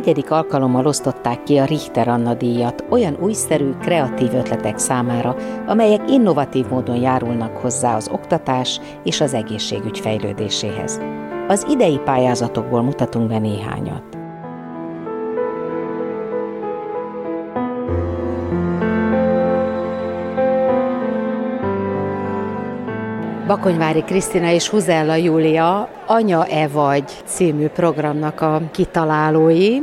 Negyedik alkalommal osztották ki a Richter Anna díjat olyan újszerű, kreatív ötletek számára, amelyek innovatív módon járulnak hozzá az oktatás és az egészségügy fejlődéséhez. Az idei pályázatokból mutatunk be néhányat. Bakonyvári Krisztina és Huzella Júlia Anya-e vagy című programnak a kitalálói.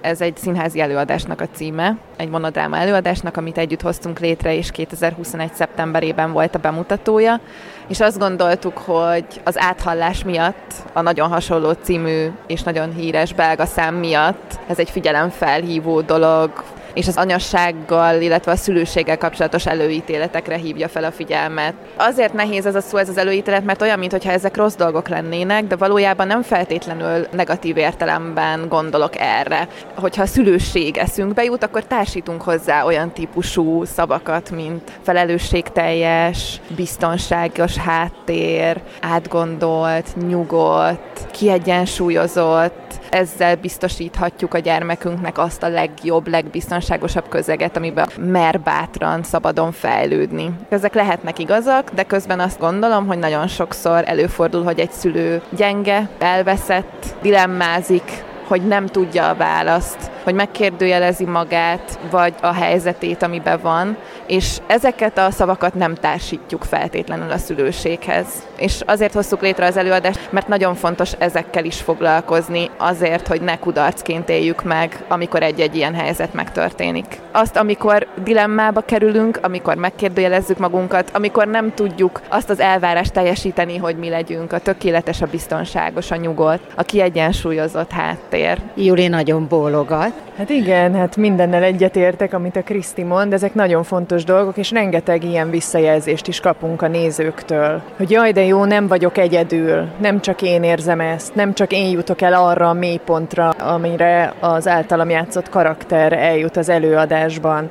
Ez egy színházi előadásnak a címe, egy monodráma előadásnak, amit együtt hoztunk létre, és 2021. szeptemberében volt a bemutatója, és azt gondoltuk, hogy az áthallás miatt, a nagyon hasonló című és nagyon híres belga szám miatt ez egy figyelemfelhívó dolog, és az anyassággal, illetve a szülőséggel kapcsolatos előítéletekre hívja fel a figyelmet. Azért nehéz ez a szó, ez az előítélet, mert olyan, mintha ezek rossz dolgok lennének, de valójában nem feltétlenül negatív értelemben gondolok erre. Hogyha a szülőség eszünkbe jut, akkor társítunk hozzá olyan típusú szavakat, mint felelősségteljes, biztonságos háttér, átgondolt, nyugodt, kiegyensúlyozott, ezzel biztosíthatjuk a gyermekünknek azt a legjobb, legbiztonságosabb közeget, amiben mer bátran, szabadon fejlődni. Ezek lehetnek igazak, de közben azt gondolom, hogy nagyon sokszor előfordul, hogy egy szülő gyenge, elveszett, dilemmázik, hogy nem tudja a választ, hogy megkérdőjelezi magát, vagy a helyzetét, amiben van, és ezeket a szavakat nem társítjuk feltétlenül a szülőséghez. És azért hoztuk létre az előadást, mert nagyon fontos ezekkel is foglalkozni, azért, hogy ne kudarcként éljük meg, amikor egy-egy ilyen helyzet megtörténik. Azt, amikor dilemmába kerülünk, amikor megkérdőjelezzük magunkat, amikor nem tudjuk azt az elvárást teljesíteni, hogy mi legyünk a tökéletes, a biztonságos, a nyugodt, a kiegyensúlyozott háttér. Júli nagyon bólogat. Hát igen, hát mindennel egyetértek, amit a Kriszti mond, ezek nagyon fontos dolgok, és rengeteg ilyen visszajelzést is kapunk a nézőktől. Hogy jaj, de jó, nem vagyok egyedül, nem csak én érzem ezt, nem csak én jutok el arra a mélypontra, amire az általam játszott karakter eljut az előadásban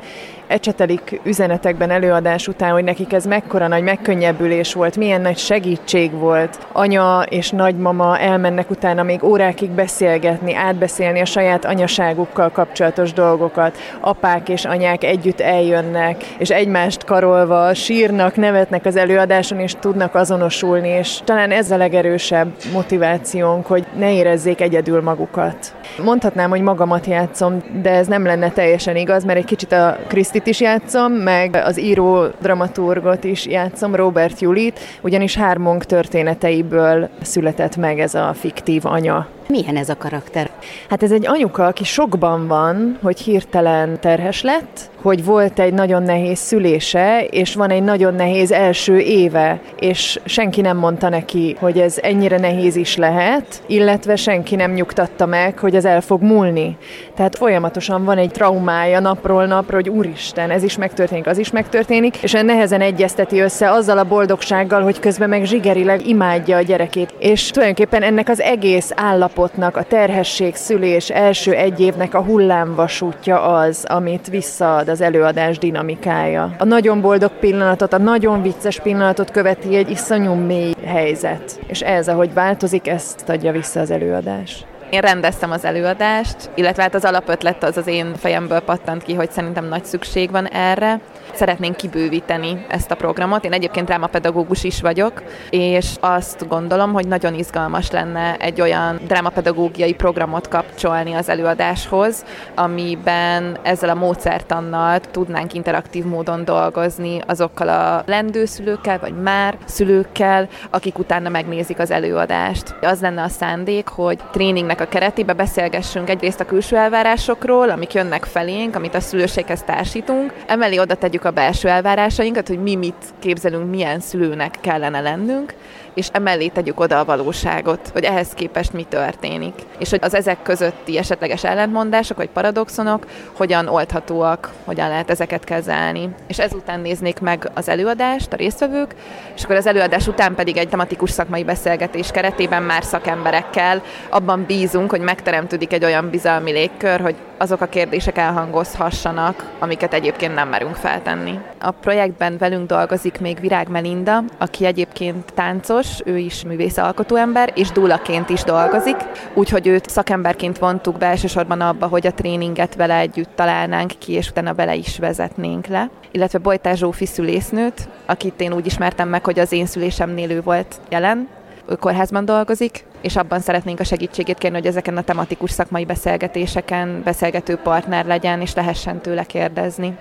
ecsetelik üzenetekben előadás után, hogy nekik ez mekkora nagy megkönnyebbülés volt, milyen nagy segítség volt. Anya és nagymama elmennek utána még órákig beszélgetni, átbeszélni a saját anyaságukkal kapcsolatos dolgokat. Apák és anyák együtt eljönnek, és egymást karolva sírnak, nevetnek az előadáson, és tudnak azonosulni, és talán ez a legerősebb motivációnk, hogy ne érezzék egyedül magukat. Mondhatnám, hogy magamat játszom, de ez nem lenne teljesen igaz, mert egy kicsit a Krisztit is játszom, meg az író dramaturgot is játszom, Robert Julit, ugyanis hármunk történeteiből született meg ez a fiktív anya. Milyen ez a karakter? Hát ez egy anyuka, aki sokban van, hogy hirtelen terhes lett, hogy volt egy nagyon nehéz szülése, és van egy nagyon nehéz első éve, és senki nem mondta neki, hogy ez ennyire nehéz is lehet, illetve senki nem nyugtatta meg, hogy ez el fog múlni. Tehát folyamatosan van egy traumája napról napra, hogy úristen, ez is megtörténik, az is megtörténik, és nehezen egyezteti össze azzal a boldogsággal, hogy közben meg zsigerileg imádja a gyerekét. És tulajdonképpen ennek az egész állapotnak, a terhesség, szülés első egy évnek a hullámvasútja az, amit visszaad az előadás dinamikája. A nagyon boldog pillanatot, a nagyon vicces pillanatot követi egy iszonyú mély helyzet. És ez, ahogy változik, ezt adja vissza az előadás. Én rendeztem az előadást, illetve hát az alapötlet az az én fejemből pattant ki, hogy szerintem nagy szükség van erre. Szeretnénk kibővíteni ezt a programot. Én egyébként drámapedagógus is vagyok, és azt gondolom, hogy nagyon izgalmas lenne egy olyan drámapedagógiai programot kapcsolni az előadáshoz, amiben ezzel a módszertannal tudnánk interaktív módon dolgozni azokkal a lendőszülőkkel, vagy már szülőkkel, akik utána megnézik az előadást. Az lenne a szándék, hogy tréningnek a keretébe beszélgessünk egyrészt a külső elvárásokról, amik jönnek felénk, amit a szülőséghez társítunk, emellé oda tegyük a belső elvárásainkat, hogy mi mit képzelünk, milyen szülőnek kellene lennünk, és emellé tegyük oda a valóságot, hogy ehhez képest mi történik. És hogy az ezek közötti esetleges ellentmondások vagy paradoxonok hogyan oldhatóak, hogyan lehet ezeket kezelni. És ezután néznék meg az előadást, a résztvevők, és akkor az előadás után pedig egy tematikus szakmai beszélgetés keretében már szakemberekkel abban bízunk, hogy megteremtődik egy olyan bizalmi légkör, hogy azok a kérdések elhangozhassanak, amiket egyébként nem merünk feltenni. A projektben velünk dolgozik még Virág Melinda, aki egyébként táncos, ő is művészalkotó ember, és dúlaként is dolgozik, úgyhogy őt szakemberként vontuk be elsősorban abba, hogy a tréninget vele együtt találnánk ki, és utána vele is vezetnénk le. Illetve Bojtás Zsófi szülésznőt, akit én úgy ismertem meg, hogy az én szülésemnél ő volt jelen, ő kórházban dolgozik, és abban szeretnénk a segítségét kérni, hogy ezeken a tematikus szakmai beszélgetéseken beszélgető partner legyen, és lehessen tőle kérdezni.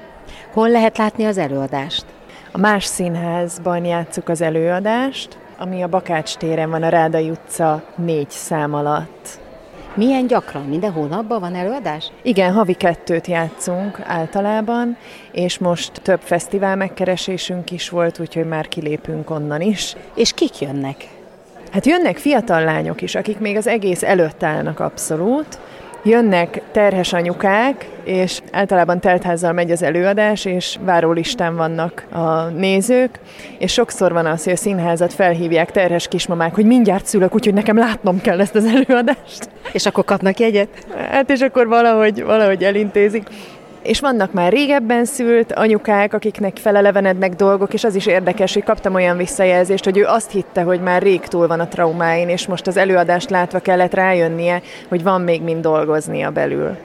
Hol lehet látni az előadást? A Más Színházban játsszuk az előadást, ami a Bakács téren van, a Rádai utca négy szám alatt. Milyen gyakran? Minden hónapban van előadás? Igen, havi kettőt játszunk általában, és most több fesztivál megkeresésünk is volt, úgyhogy már kilépünk onnan is. És kik jönnek? Hát jönnek fiatal lányok is, akik még az egész előtt állnak abszolút, Jönnek terhes anyukák, és általában teltházzal megy az előadás, és várólistán vannak a nézők, és sokszor van az, hogy a színházat felhívják terhes kismamák, hogy mindjárt szülök, úgyhogy nekem látnom kell ezt az előadást. És akkor kapnak jegyet? Hát és akkor valahogy, valahogy elintézik. És vannak már régebben szült anyukák, akiknek felelevenednek dolgok, és az is érdekes, hogy kaptam olyan visszajelzést, hogy ő azt hitte, hogy már rég túl van a traumáin, és most az előadást látva kellett rájönnie, hogy van még mind dolgoznia belül.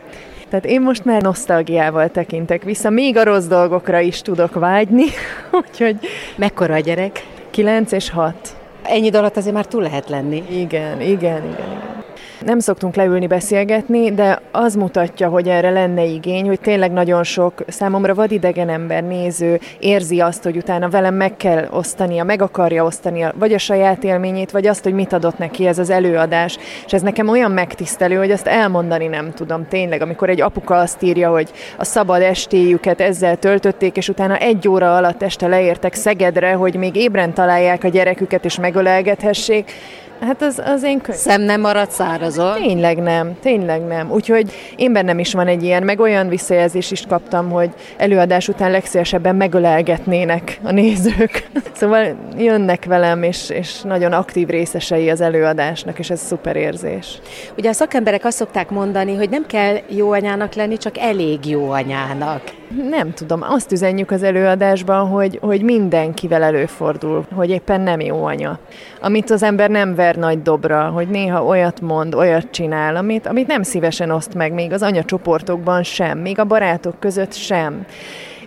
Tehát én most már nosztalgiával tekintek vissza, még a rossz dolgokra is tudok vágyni, úgyhogy... Mekkora a gyerek? 9 és 6. Ennyi alatt azért már túl lehet lenni. Igen, igen, igen, igen. Nem szoktunk leülni beszélgetni, de az mutatja, hogy erre lenne igény, hogy tényleg nagyon sok számomra vadidegen ember, néző érzi azt, hogy utána velem meg kell osztania, meg akarja osztania, vagy a saját élményét, vagy azt, hogy mit adott neki ez az előadás. És ez nekem olyan megtisztelő, hogy azt elmondani nem tudom. Tényleg, amikor egy apuka azt írja, hogy a szabad estéjüket ezzel töltötték, és utána egy óra alatt este leértek Szegedre, hogy még ébren találják a gyereküket, és megölelgethessék, Hát az, az én könyv. Szem nem maradt szárazon? Tényleg nem, tényleg nem. Úgyhogy én bennem is van egy ilyen, meg olyan visszajelzést is kaptam, hogy előadás után legszélesebben megölelgetnének a nézők. Szóval jönnek velem, és, és nagyon aktív részesei az előadásnak, és ez szuper érzés. Ugye a szakemberek azt szokták mondani, hogy nem kell jó anyának lenni, csak elég jó anyának. Nem tudom, azt üzenjük az előadásban, hogy, hogy mindenkivel előfordul, hogy éppen nem jó anya. Amit az ember nem ver nagy dobra, hogy néha olyat mond, olyat csinál, amit, amit nem szívesen oszt meg, még az anyacsoportokban sem, még a barátok között sem.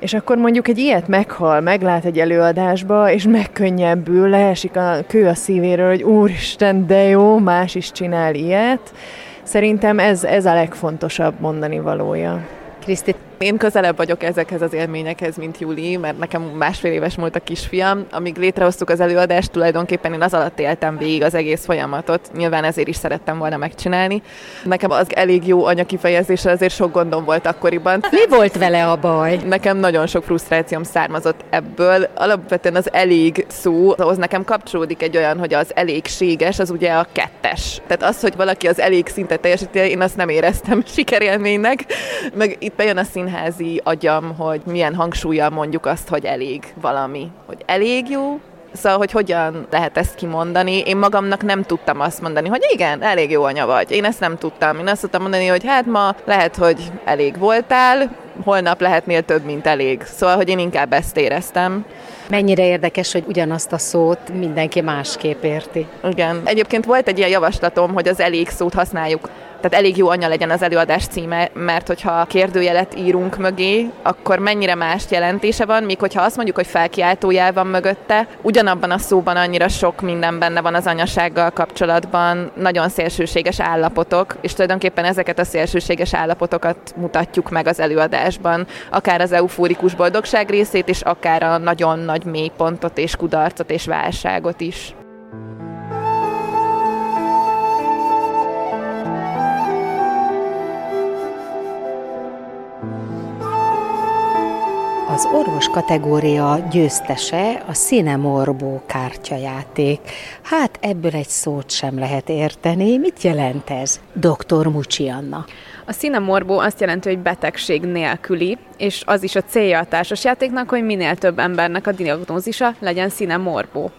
És akkor mondjuk egy ilyet meghal, meglát egy előadásba, és megkönnyebbül, leesik a kő a szívéről, hogy úristen, de jó, más is csinál ilyet. Szerintem ez, ez a legfontosabb mondani valója. Kriszti, én közelebb vagyok ezekhez az élményekhez, mint Júli, mert nekem másfél éves volt a kisfiam. Amíg létrehoztuk az előadást, tulajdonképpen én az alatt éltem végig az egész folyamatot. Nyilván ezért is szerettem volna megcsinálni. Nekem az elég jó anya kifejezésre azért sok gondom volt akkoriban. Mi volt vele a baj? Nekem nagyon sok frusztrációm származott ebből. Alapvetően az elég szó, ahhoz nekem kapcsolódik egy olyan, hogy az elégséges, az ugye a kettes. Tehát az, hogy valaki az elég szintet teljesíti, én azt nem éreztem sikerélménynek. Meg itt bejön a szín színházi agyam, hogy milyen hangsúlyjal mondjuk azt, hogy elég valami. Hogy elég jó, Szóval, hogy hogyan lehet ezt kimondani. Én magamnak nem tudtam azt mondani, hogy igen, elég jó anya vagy. Én ezt nem tudtam. Én azt tudtam mondani, hogy hát ma lehet, hogy elég voltál, holnap lehetnél több, mint elég. Szóval, hogy én inkább ezt éreztem. Mennyire érdekes, hogy ugyanazt a szót mindenki másképp érti. Igen. Egyébként volt egy ilyen javaslatom, hogy az elég szót használjuk tehát elég jó anya legyen az előadás címe, mert hogyha kérdőjelet írunk mögé, akkor mennyire más jelentése van, míg hogyha azt mondjuk, hogy felkiáltójel van mögötte, ugyanabban a szóban annyira sok minden benne van az anyasággal kapcsolatban, nagyon szélsőséges állapotok, és tulajdonképpen ezeket a szélsőséges állapotokat mutatjuk meg az előadásban, akár az eufórikus boldogság részét, és akár a nagyon nagy mélypontot és kudarcot és válságot is. Az orvos kategória győztese a Cinemorbó kártyajáték. Hát ebből egy szót sem lehet érteni. Mit jelent ez? Dr. Mucsi Anna. A Cinemorbó azt jelenti, hogy betegség nélküli, és az is a célja a társasjátéknak, hogy minél több embernek a diagnózisa legyen Cinemorbó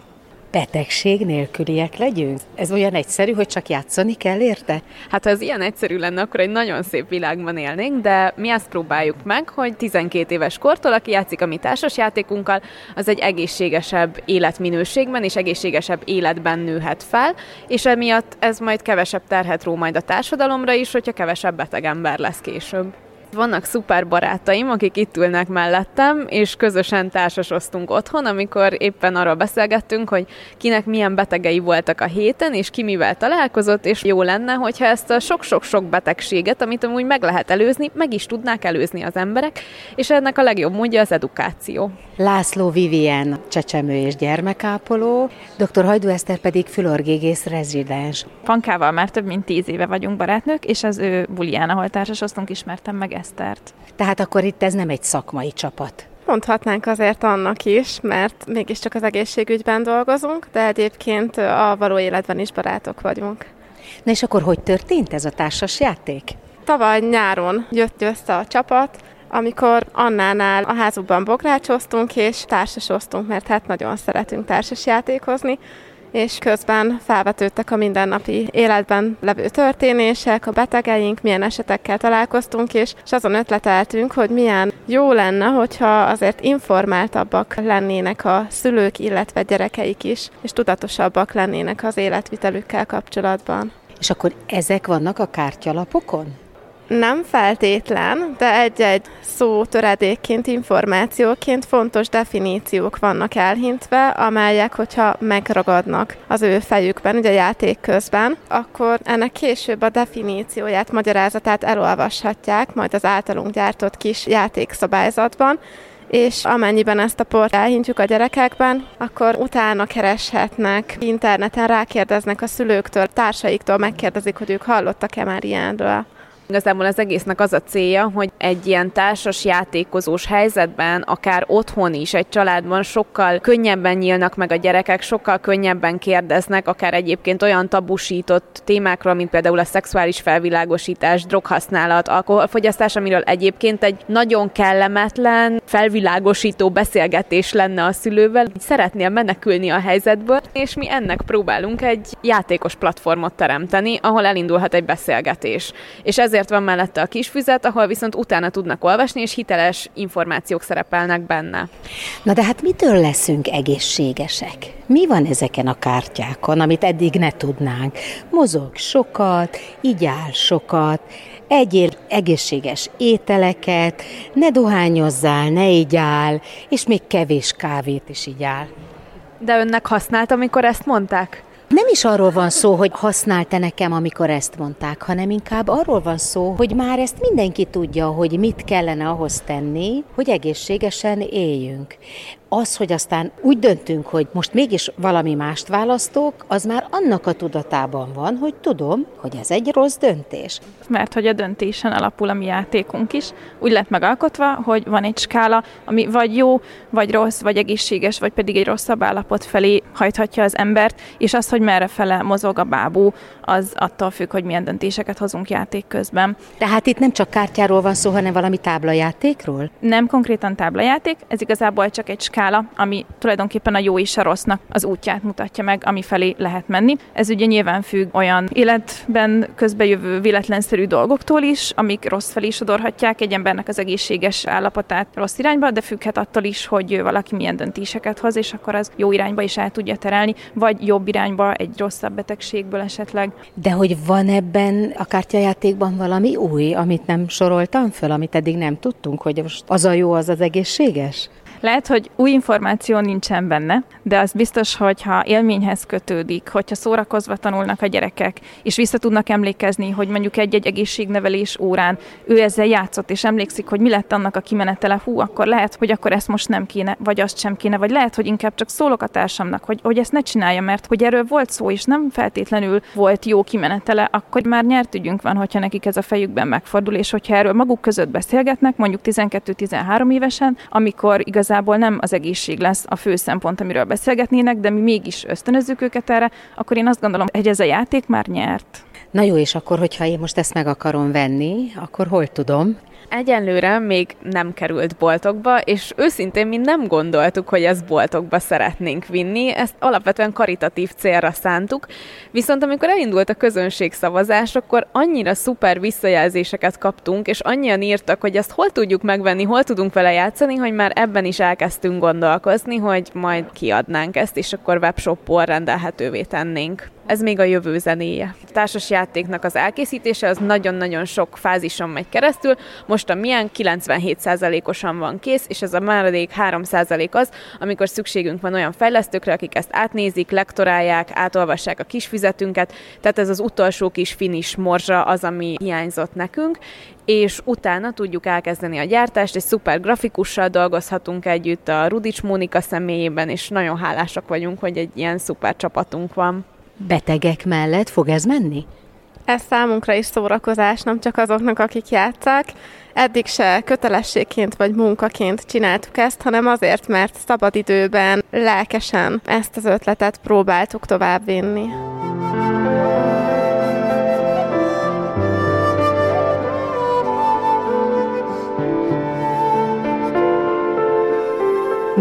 betegség nélküliek legyünk? Ez olyan egyszerű, hogy csak játszani kell érte? Hát ha ez ilyen egyszerű lenne, akkor egy nagyon szép világban élnénk, de mi azt próbáljuk meg, hogy 12 éves kortól, aki játszik a mi társasjátékunkkal, az egy egészségesebb életminőségben és egészségesebb életben nőhet fel, és emiatt ez majd kevesebb terhet ró majd a társadalomra is, hogyha kevesebb beteg ember lesz később. Vannak szuper barátaim, akik itt ülnek mellettem, és közösen társasoztunk otthon, amikor éppen arról beszélgettünk, hogy kinek milyen betegei voltak a héten, és ki mivel találkozott, és jó lenne, hogyha ezt a sok-sok-sok betegséget, amit amúgy meg lehet előzni, meg is tudnák előzni az emberek, és ennek a legjobb módja az edukáció. László Vivien, csecsemő és gyermekápoló, dr. Hajdú Eszter pedig fülorgégész rezidens. Pankával már több mint tíz éve vagyunk barátnők, és az ő bulián, ahol társasoztunk, ismertem meg Esztert. Tehát akkor itt ez nem egy szakmai csapat. Mondhatnánk azért annak is, mert mégiscsak az egészségügyben dolgozunk, de egyébként a való életben is barátok vagyunk. Na és akkor hogy történt ez a társas játék? Tavaly nyáron jött össze a csapat, amikor Annánál a házukban bográcsoztunk, és társasoztunk, mert hát nagyon szeretünk társas játékozni, és közben felvetődtek a mindennapi életben levő történések, a betegeink, milyen esetekkel találkoztunk, és, és azon ötleteltünk, hogy milyen jó lenne, hogyha azért informáltabbak lennének a szülők, illetve gyerekeik is, és tudatosabbak lennének az életvitelükkel kapcsolatban. És akkor ezek vannak a kártyalapokon? Nem feltétlen, de egy-egy szó töredékként, információként fontos definíciók vannak elhintve, amelyek, hogyha megragadnak az ő fejükben, ugye a játék közben, akkor ennek később a definícióját, magyarázatát elolvashatják, majd az általunk gyártott kis játékszabályzatban, és amennyiben ezt a port elhintjük a gyerekekben, akkor utána kereshetnek, interneten rákérdeznek a szülőktől, társaiktól, megkérdezik, hogy ők hallottak-e már ilyenről. Igazából az egésznek az a célja, hogy egy ilyen társas játékozós helyzetben, akár otthon is, egy családban sokkal könnyebben nyílnak meg a gyerekek, sokkal könnyebben kérdeznek, akár egyébként olyan tabusított témákról, mint például a szexuális felvilágosítás, droghasználat, alkoholfogyasztás, amiről egyébként egy nagyon kellemetlen, felvilágosító beszélgetés lenne a szülővel. Szeretnél menekülni a helyzetből, és mi ennek próbálunk egy játékos platformot teremteni, ahol elindulhat egy beszélgetés. És ezért ezért van mellette a kis füzet, ahol viszont utána tudnak olvasni, és hiteles információk szerepelnek benne. Na de hát mitől leszünk egészségesek? Mi van ezeken a kártyákon, amit eddig ne tudnánk? Mozog sokat, igyál sokat, egyél egészséges ételeket, ne dohányozzál, ne igyál, és még kevés kávét is igyál. De önnek használt, amikor ezt mondták? Nem is arról van szó, hogy használt-e nekem, amikor ezt mondták, hanem inkább arról van szó, hogy már ezt mindenki tudja, hogy mit kellene ahhoz tenni, hogy egészségesen éljünk az, hogy aztán úgy döntünk, hogy most mégis valami mást választok, az már annak a tudatában van, hogy tudom, hogy ez egy rossz döntés. Mert hogy a döntésen alapul a mi játékunk is. Úgy lett megalkotva, hogy van egy skála, ami vagy jó, vagy rossz, vagy egészséges, vagy pedig egy rosszabb állapot felé hajthatja az embert, és az, hogy merre fele mozog a bábú, az attól függ, hogy milyen döntéseket hozunk játék közben. Tehát itt nem csak kártyáról van szó, hanem valami táblajátékról? Nem konkrétan táblajáték, ez igazából csak egy skála skála, ami tulajdonképpen a jó és a rossznak az útját mutatja meg, ami felé lehet menni. Ez ugye nyilván függ olyan életben közbejövő véletlenszerű dolgoktól is, amik rossz felé sodorhatják egy embernek az egészséges állapotát rossz irányba, de függhet attól is, hogy valaki milyen döntéseket hoz, és akkor az jó irányba is el tudja terelni, vagy jobb irányba egy rosszabb betegségből esetleg. De hogy van ebben a kártyajátékban valami új, amit nem soroltam föl, amit eddig nem tudtunk, hogy most az a jó, az az egészséges? Lehet, hogy új információ nincsen benne, de az biztos, hogy ha élményhez kötődik, hogyha szórakozva tanulnak a gyerekek, és vissza tudnak emlékezni, hogy mondjuk egy-egy egészségnevelés órán ő ezzel játszott, és emlékszik, hogy mi lett annak a kimenetele, hú, akkor lehet, hogy akkor ezt most nem kéne, vagy azt sem kéne, vagy lehet, hogy inkább csak szólok a társamnak, hogy, hogy ezt ne csinálja, mert hogy erről volt szó, és nem feltétlenül volt jó kimenetele, akkor már nyert ügyünk van, hogyha nekik ez a fejükben megfordul, és hogyha erről maguk között beszélgetnek, mondjuk 12-13 évesen, amikor igazából nem az egészség lesz a fő szempont, amiről beszélgetnének, de mi mégis ösztönözzük őket erre, akkor én azt gondolom, hogy ez a játék már nyert. Na jó, és akkor, hogyha én most ezt meg akarom venni, akkor hol tudom? Egyelőre még nem került boltokba, és őszintén mi nem gondoltuk, hogy ezt boltokba szeretnénk vinni, ezt alapvetően karitatív célra szántuk, viszont amikor elindult a közönségszavazás, akkor annyira szuper visszajelzéseket kaptunk, és annyian írtak, hogy ezt hol tudjuk megvenni, hol tudunk vele játszani, hogy már ebben is elkezdtünk gondolkozni, hogy majd kiadnánk ezt, és akkor webshopból rendelhetővé tennénk ez még a jövő zenéje. A társas játéknak az elkészítése az nagyon-nagyon sok fázison megy keresztül, most a milyen 97%-osan van kész, és ez a maradék 3% az, amikor szükségünk van olyan fejlesztőkre, akik ezt átnézik, lektorálják, átolvassák a kis fizetünket, tehát ez az utolsó kis finis morzsa az, ami hiányzott nekünk, és utána tudjuk elkezdeni a gyártást, egy szuper grafikussal dolgozhatunk együtt a Rudics Mónika személyében, és nagyon hálásak vagyunk, hogy egy ilyen szuper csapatunk van. Betegek mellett fog ez menni? Ez számunkra is szórakozás, nem csak azoknak, akik játszák. Eddig se kötelességként vagy munkaként csináltuk ezt, hanem azért, mert szabadidőben lelkesen ezt az ötletet próbáltuk továbbvinni.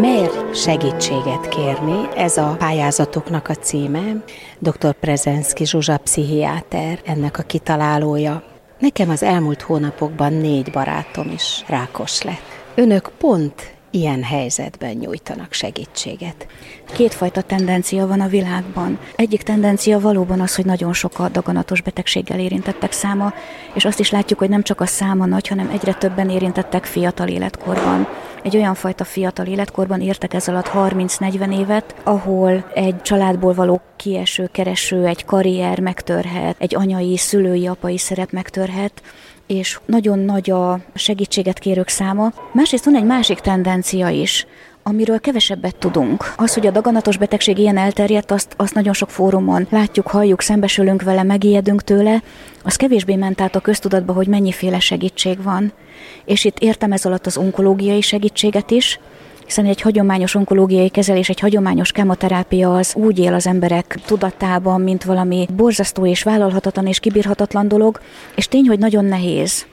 Mer segítséget kérni, ez a pályázatoknak a címe. Dr. Prezenszki Zsuzsa pszichiáter, ennek a kitalálója. Nekem az elmúlt hónapokban négy barátom is rákos lett. Önök pont ilyen helyzetben nyújtanak segítséget. Kétfajta tendencia van a világban. Egyik tendencia valóban az, hogy nagyon sok a daganatos betegséggel érintettek száma, és azt is látjuk, hogy nem csak a száma nagy, hanem egyre többen érintettek fiatal életkorban. Egy olyan fajta fiatal életkorban értek ez alatt 30-40 évet, ahol egy családból való kieső, kereső, egy karrier megtörhet, egy anyai, szülői, apai szerep megtörhet, és nagyon nagy a segítséget kérők száma. Másrészt van egy másik tendencia is, amiről kevesebbet tudunk. Az, hogy a daganatos betegség ilyen elterjedt, azt, azt nagyon sok fórumon látjuk, halljuk, szembesülünk vele, megijedünk tőle, az kevésbé ment át a köztudatba, hogy mennyiféle segítség van. És itt értem ez alatt az onkológiai segítséget is, hiszen egy hagyományos onkológiai kezelés, egy hagyományos kemoterápia az úgy él az emberek tudatában, mint valami borzasztó és vállalhatatlan és kibírhatatlan dolog, és tény, hogy nagyon nehéz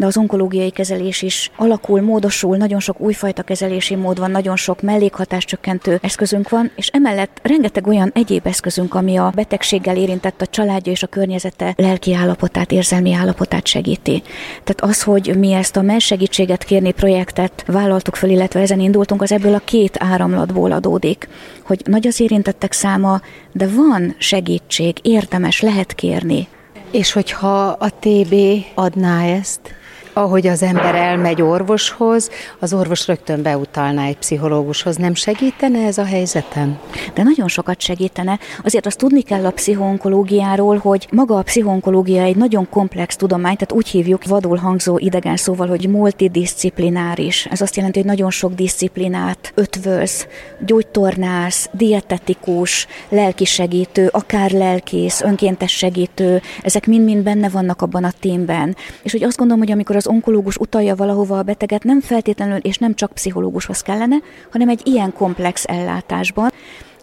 de az onkológiai kezelés is alakul, módosul, nagyon sok újfajta kezelési mód van, nagyon sok mellékhatáscsökkentő eszközünk van, és emellett rengeteg olyan egyéb eszközünk, ami a betegséggel érintett a családja és a környezete lelki állapotát, érzelmi állapotát segíti. Tehát az, hogy mi ezt a MES segítséget kérni projektet vállaltuk fel, illetve ezen indultunk, az ebből a két áramlatból adódik, hogy nagy az érintettek száma, de van segítség, érdemes, lehet kérni. És hogyha a TB adná ezt? Ahogy az ember elmegy orvoshoz, az orvos rögtön beutalná egy pszichológushoz. Nem segítene ez a helyzeten? De nagyon sokat segítene. Azért azt tudni kell a pszichonkológiáról, hogy maga a pszichonkológia egy nagyon komplex tudomány, tehát úgy hívjuk vadul hangzó idegen szóval, hogy multidisciplináris. Ez azt jelenti, hogy nagyon sok disziplinát ötvöz, gyógytornász, dietetikus, lelkisegítő, akár lelkész, önkéntes segítő, ezek mind-mind benne vannak abban a témben. És hogy azt gondolom, hogy amikor az onkológus utalja valahova a beteget, nem feltétlenül és nem csak pszichológushoz kellene, hanem egy ilyen komplex ellátásban.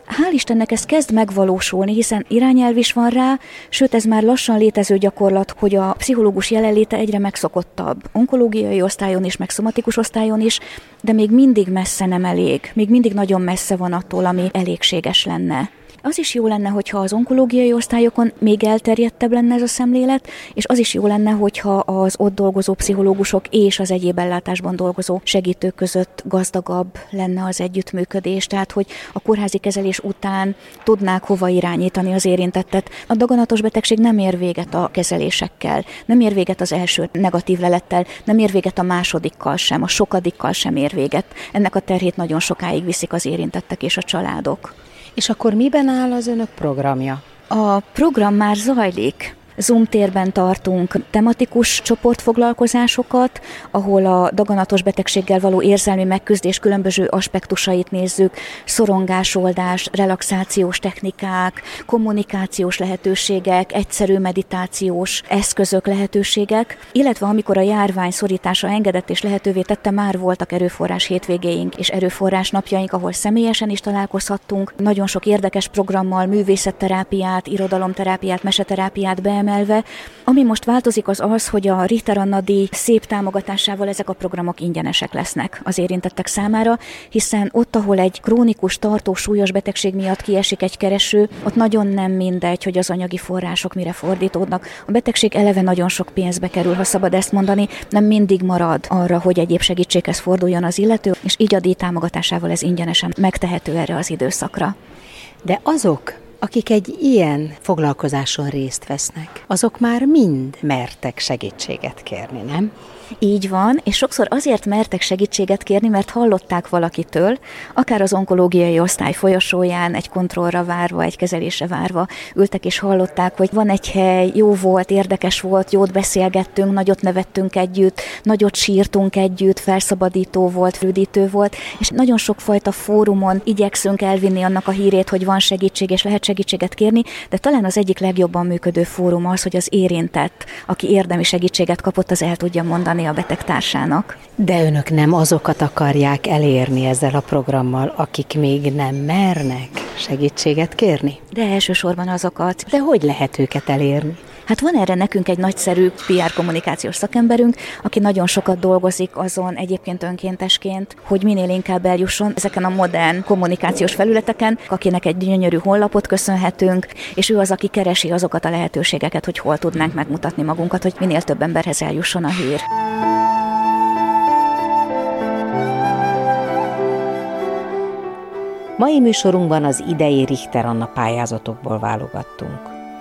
Hál' Istennek ez kezd megvalósulni, hiszen irányelv is van rá, sőt ez már lassan létező gyakorlat, hogy a pszichológus jelenléte egyre megszokottabb. Onkológiai osztályon is, meg szomatikus osztályon is, de még mindig messze nem elég. Még mindig nagyon messze van attól, ami elégséges lenne. Az is jó lenne, hogyha az onkológiai osztályokon még elterjedtebb lenne ez a szemlélet, és az is jó lenne, hogyha az ott dolgozó pszichológusok és az egyéb ellátásban dolgozó segítők között gazdagabb lenne az együttműködés, tehát hogy a kórházi kezelés után tudnák hova irányítani az érintettet. A daganatos betegség nem ér véget a kezelésekkel, nem ér véget az első negatív lelettel, nem ér véget a másodikkal sem, a sokadikkal sem ér véget. Ennek a terhét nagyon sokáig viszik az érintettek és a családok. És akkor miben áll az önök programja? A program már zajlik. Zoom térben tartunk tematikus csoportfoglalkozásokat, ahol a daganatos betegséggel való érzelmi megküzdés különböző aspektusait nézzük, szorongásoldás, relaxációs technikák, kommunikációs lehetőségek, egyszerű meditációs eszközök, lehetőségek, illetve amikor a járvány szorítása engedett és lehetővé tette, már voltak erőforrás hétvégéink és erőforrás napjaink, ahol személyesen is találkozhattunk, nagyon sok érdekes programmal, művészetterápiát, irodalomterápiát, meseterápiát beemeltünk, kiemelve. Ami most változik az az, hogy a Richter Anna díj szép támogatásával ezek a programok ingyenesek lesznek az érintettek számára, hiszen ott, ahol egy krónikus, tartó, súlyos betegség miatt kiesik egy kereső, ott nagyon nem mindegy, hogy az anyagi források mire fordítódnak. A betegség eleve nagyon sok pénzbe kerül, ha szabad ezt mondani, nem mindig marad arra, hogy egyéb segítséghez forduljon az illető, és így a díj támogatásával ez ingyenesen megtehető erre az időszakra. De azok, akik egy ilyen foglalkozáson részt vesznek, azok már mind mertek segítséget kérni, nem? Így van, és sokszor azért mertek segítséget kérni, mert hallották valakitől, akár az onkológiai osztály folyosóján, egy kontrollra várva, egy kezelésre várva ültek és hallották, hogy van egy hely, jó volt, érdekes volt, jót beszélgettünk, nagyot nevettünk együtt, nagyot sírtunk együtt, felszabadító volt, früdítő volt, és nagyon sokfajta fórumon igyekszünk elvinni annak a hírét, hogy van segítség és lehet segítséget kérni, de talán az egyik legjobban működő fórum az, hogy az érintett, aki érdemi segítséget kapott, az el tudja mondani, a betegtársának. De önök nem azokat akarják elérni ezzel a programmal, akik még nem mernek segítséget kérni? De elsősorban azokat. De hogy lehet őket elérni? Hát van erre nekünk egy nagyszerű PR kommunikációs szakemberünk, aki nagyon sokat dolgozik azon egyébként önkéntesként, hogy minél inkább eljusson ezeken a modern kommunikációs felületeken, akinek egy gyönyörű honlapot köszönhetünk, és ő az, aki keresi azokat a lehetőségeket, hogy hol tudnánk megmutatni magunkat, hogy minél több emberhez eljusson a hír. Mai műsorunkban az idei Richter Anna pályázatokból válogattunk.